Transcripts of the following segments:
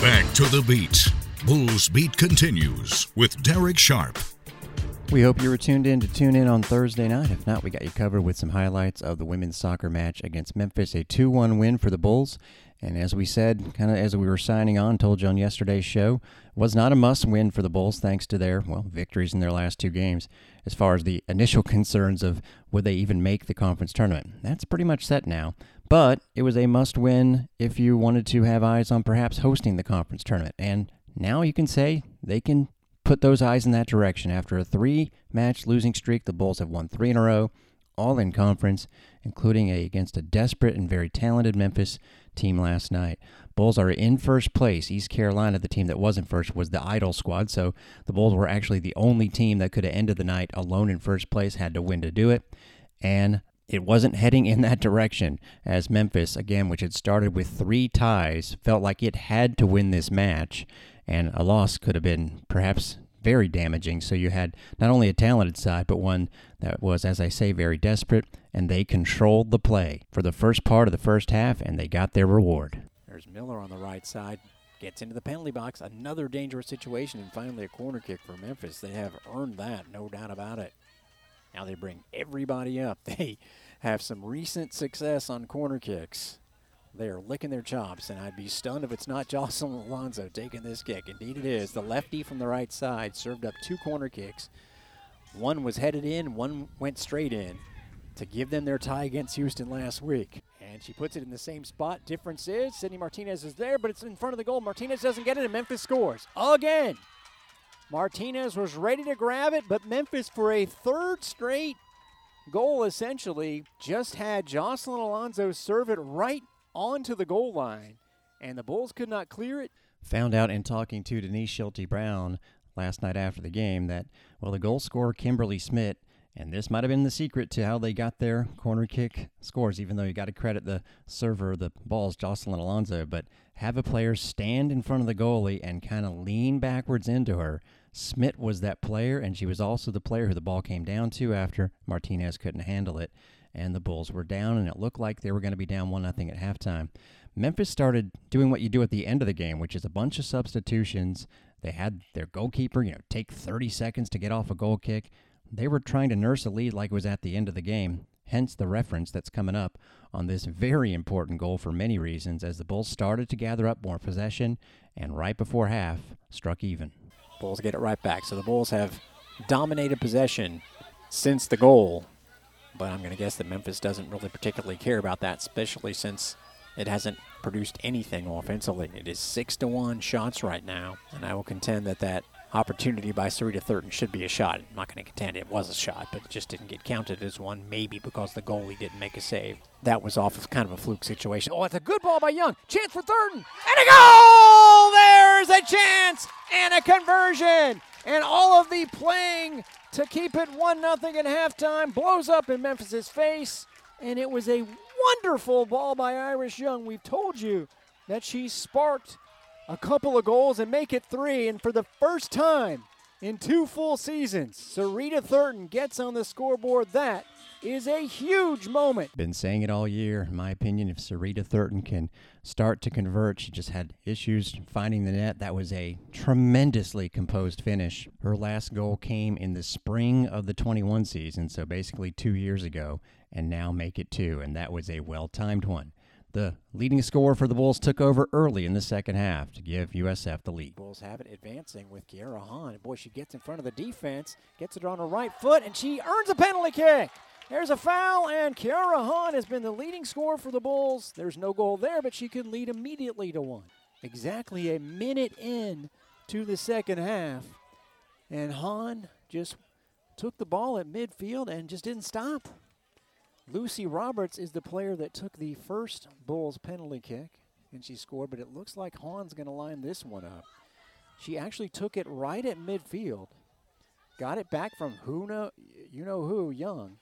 Back to the beat. Bulls Beat continues with Derek Sharp. We hope you were tuned in to tune in on Thursday night. If not, we got you covered with some highlights of the women's soccer match against Memphis, a 2 1 win for the Bulls. And as we said, kind of as we were signing on, told you on yesterday's show, was not a must win for the Bulls thanks to their, well, victories in their last two games. As far as the initial concerns of would they even make the conference tournament, that's pretty much set now. But it was a must win if you wanted to have eyes on perhaps hosting the conference tournament. And now you can say they can put those eyes in that direction. After a three match losing streak, the Bulls have won three in a row, all in conference, including a, against a desperate and very talented Memphis team last night. Bulls are in first place. East Carolina, the team that wasn't first, was the idle squad. So the Bulls were actually the only team that could have ended the night alone in first place, had to win to do it. And it wasn't heading in that direction as Memphis, again, which had started with three ties, felt like it had to win this match and a loss could have been perhaps very damaging. So you had not only a talented side, but one that was, as I say, very desperate, and they controlled the play for the first part of the first half, and they got their reward. There's Miller on the right side, gets into the penalty box, another dangerous situation, and finally a corner kick for Memphis. They have earned that, no doubt about it. Now they bring everybody up. They have some recent success on corner kicks. They are licking their chops, and I'd be stunned if it's not Jocelyn Alonso taking this kick. Indeed, it is. The lefty from the right side served up two corner kicks. One was headed in, one went straight in to give them their tie against Houston last week. And she puts it in the same spot. Difference is Sydney Martinez is there, but it's in front of the goal. Martinez doesn't get it, and Memphis scores again. Martinez was ready to grab it, but Memphis, for a third straight goal, essentially, just had Jocelyn Alonso serve it right onto the goal line, and the Bulls could not clear it. Found out in talking to Denise Schilte Brown last night after the game that, well, the goal scorer, Kimberly Smith, and this might have been the secret to how they got their corner kick scores, even though you got to credit the server, the balls, Jocelyn Alonso, but have a player stand in front of the goalie and kind of lean backwards into her. Smith was that player, and she was also the player who the ball came down to after Martinez couldn't handle it and the Bulls were down, and it looked like they were going to be down one nothing at halftime. Memphis started doing what you do at the end of the game, which is a bunch of substitutions. They had their goalkeeper, you know, take 30 seconds to get off a goal kick. They were trying to nurse a lead like it was at the end of the game. Hence the reference that's coming up on this very important goal for many reasons as the Bulls started to gather up more possession and right before half struck even. Bulls get it right back. So the Bulls have dominated possession since the goal but I'm going to guess that Memphis doesn't really particularly care about that, especially since it hasn't produced anything offensively. It is six to one shots right now, and I will contend that that opportunity by Sarita Thurton should be a shot. I'm not going to contend it was a shot, but it just didn't get counted as one, maybe because the goalie didn't make a save. That was off of kind of a fluke situation. Oh, it's a good ball by Young. Chance for Thurton. And a goal! There's a chance and a conversion. And all of the playing to keep it 1 0 at halftime blows up in Memphis's face. And it was a wonderful ball by Iris Young. We've told you that she sparked a couple of goals and make it three. And for the first time in two full seasons, Sarita Thurton gets on the scoreboard. That is a huge moment. Been saying it all year. In my opinion, if Sarita Thurton can start to convert, she just had issues finding the net. That was a tremendously composed finish. Her last goal came in the spring of the 21 season, so basically two years ago, and now make it two, and that was a well timed one. The leading scorer for the Bulls took over early in the second half to give USF the lead. Bulls have it advancing with Kiara Hahn. Boy, she gets in front of the defense, gets it on her right foot, and she earns a penalty kick. There's a foul, and Kiara Hahn has been the leading scorer for the Bulls. There's no goal there, but she could lead immediately to one. Exactly a minute in to the second half, and Hahn just took the ball at midfield and just didn't stop. Lucy Roberts is the player that took the first Bulls penalty kick, and she scored, but it looks like Hahn's going to line this one up. She actually took it right at midfield, got it back from who know, you know who, Young,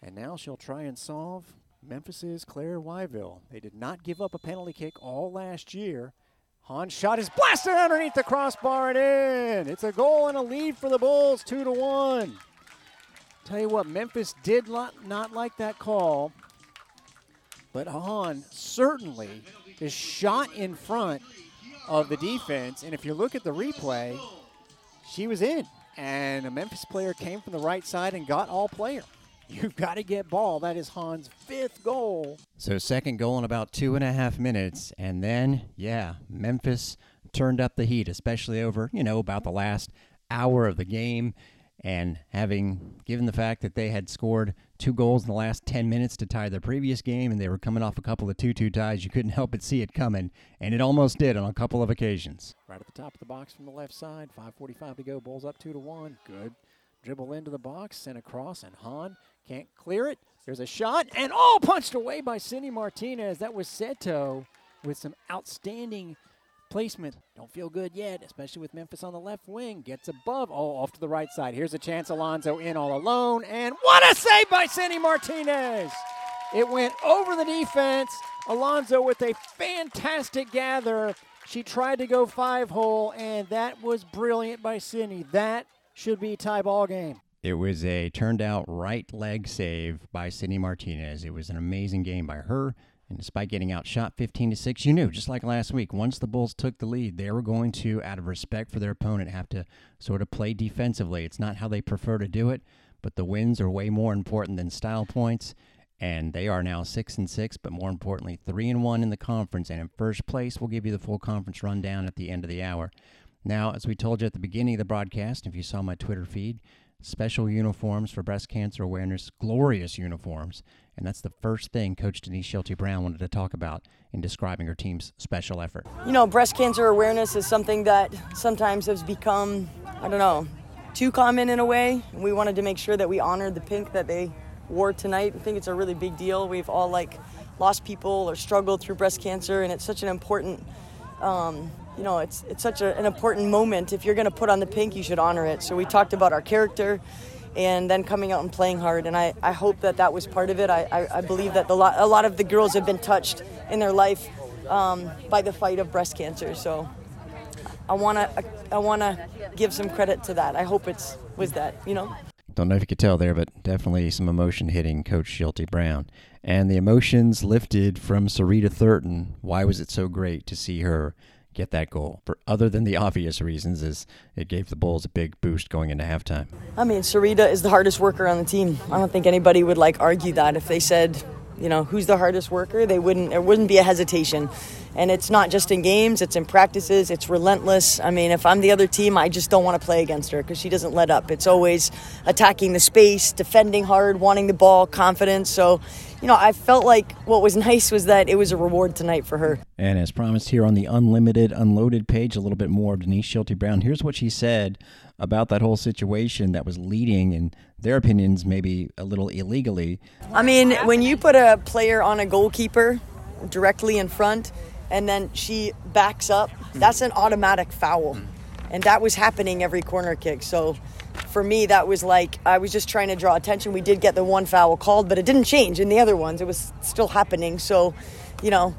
and now she'll try and solve Memphis's Claire Wyville. They did not give up a penalty kick all last year. Hahn's shot is blasted underneath the crossbar and in. It's a goal and a lead for the Bulls, two to one. Tell you what, Memphis did not, not like that call, but Hahn certainly is shot in front of the defense. And if you look at the replay, she was in. And a Memphis player came from the right side and got all player. You've got to get ball. That is Hahn's fifth goal. So, second goal in about two and a half minutes. And then, yeah, Memphis turned up the heat, especially over, you know, about the last hour of the game. And having given the fact that they had scored two goals in the last 10 minutes to tie their previous game and they were coming off a couple of 2 2 ties, you couldn't help but see it coming. And it almost did on a couple of occasions. Right at the top of the box from the left side, 5.45 to go. Bulls up 2 to 1. Good. Dribble into the box, sent across, and Hahn can't clear it. There's a shot, and oh, punched away by Cindy Martinez. That was Seto with some outstanding placement. Don't feel good yet, especially with Memphis on the left wing. Gets above. Oh, off to the right side. Here's a chance. Alonso in all alone. And what a save by Cindy Martinez! It went over the defense. Alonso with a fantastic gather. She tried to go five hole, and that was brilliant by Cindy. That should be tie ball game. It was a turned out right leg save by Cindy Martinez. It was an amazing game by her. And despite getting outshot 15 to 6, you knew, just like last week, once the Bulls took the lead, they were going to, out of respect for their opponent, have to sort of play defensively. It's not how they prefer to do it, but the wins are way more important than style points. And they are now six and six, but more importantly, three and one in the conference. And in first place, we'll give you the full conference rundown at the end of the hour. Now, as we told you at the beginning of the broadcast, if you saw my Twitter feed, special uniforms for breast cancer awareness, glorious uniforms. And that's the first thing Coach Denise Schilte Brown wanted to talk about in describing her team's special effort. You know, breast cancer awareness is something that sometimes has become, I don't know, too common in a way. We wanted to make sure that we honored the pink that they wore tonight. I think it's a really big deal. We've all like lost people or struggled through breast cancer, and it's such an important. Um, you know, it's it's such a, an important moment. If you're going to put on the pink, you should honor it. So we talked about our character, and then coming out and playing hard. And I, I hope that that was part of it. I, I, I believe that the lot, a lot of the girls have been touched in their life um, by the fight of breast cancer. So I want to I want to give some credit to that. I hope it's was that you know. Don't know if you could tell there, but definitely some emotion hitting Coach Schilte Brown. And the emotions lifted from Sarita Thurton. Why was it so great to see her get that goal? For other than the obvious reasons, is it gave the Bulls a big boost going into halftime. I mean, Sarita is the hardest worker on the team. I don't think anybody would like argue that if they said, you know, who's the hardest worker, they wouldn't. There wouldn't be a hesitation. And it's not just in games; it's in practices. It's relentless. I mean, if I'm the other team, I just don't want to play against her because she doesn't let up. It's always attacking the space, defending hard, wanting the ball, confidence. So you know, I felt like what was nice was that it was a reward tonight for her. And as promised here on the Unlimited Unloaded page, a little bit more of Denise Schilte Brown. Here's what she said about that whole situation that was leading, in their opinions, maybe a little illegally. I mean, when you put a player on a goalkeeper directly in front and then she backs up, that's an automatic foul. And that was happening every corner kick. So for me, that was like I was just trying to draw attention. We did get the one foul called, but it didn't change in the other ones. It was still happening. So, you know,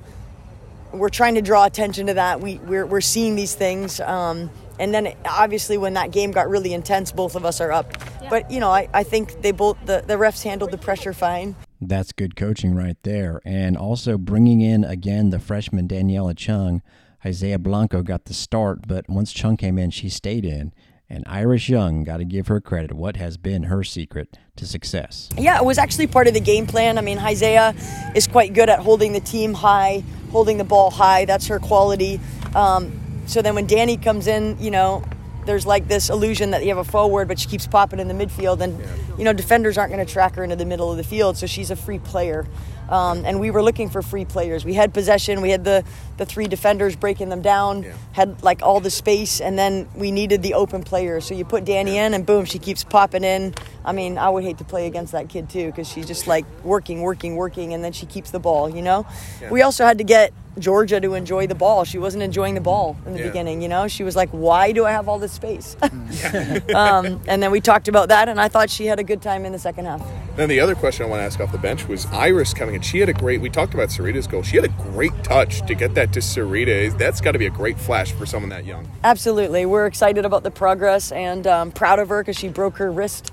we're trying to draw attention to that. We we're, we're seeing these things. Um, and then obviously when that game got really intense, both of us are up. Yeah. But you know, I, I think they both the, the refs handled the pressure fine. That's good coaching right there. And also bringing in again the freshman Daniela Chung. Isaiah Blanco got the start, but once Chung came in, she stayed in. And Iris Young, got to give her credit. What has been her secret to success? Yeah, it was actually part of the game plan. I mean, Isaiah is quite good at holding the team high, holding the ball high. That's her quality. Um, so then when Danny comes in, you know, there's like this illusion that you have a forward, but she keeps popping in the midfield, and you know defenders aren't going to track her into the middle of the field, so she's a free player. Um, and we were looking for free players. We had possession. We had the the three defenders breaking them down. Yeah. Had like all the space, and then we needed the open players. So you put Danny in, and boom, she keeps popping in. I mean, I would hate to play against that kid too because she's just like working, working, working, and then she keeps the ball. You know. Yeah. We also had to get Georgia to enjoy the ball. She wasn't enjoying the ball in the yeah. beginning, you know? She was like, why do I have all this space? um, and then we talked about that, and I thought she had a good time in the second half. Then the other question I want to ask off the bench was Iris coming in. She had a great, we talked about Sarita's goal. She had a great touch to get that to Sarita. That's got to be a great flash for someone that young. Absolutely. We're excited about the progress and um, proud of her because she broke her wrist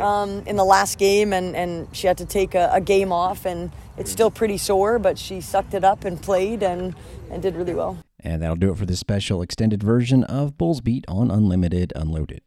um, in the last game, and, and she had to take a, a game off, and it's still pretty sore, but she sucked it up and played and, and did really well. And that'll do it for this special extended version of Bulls Beat on Unlimited Unloaded.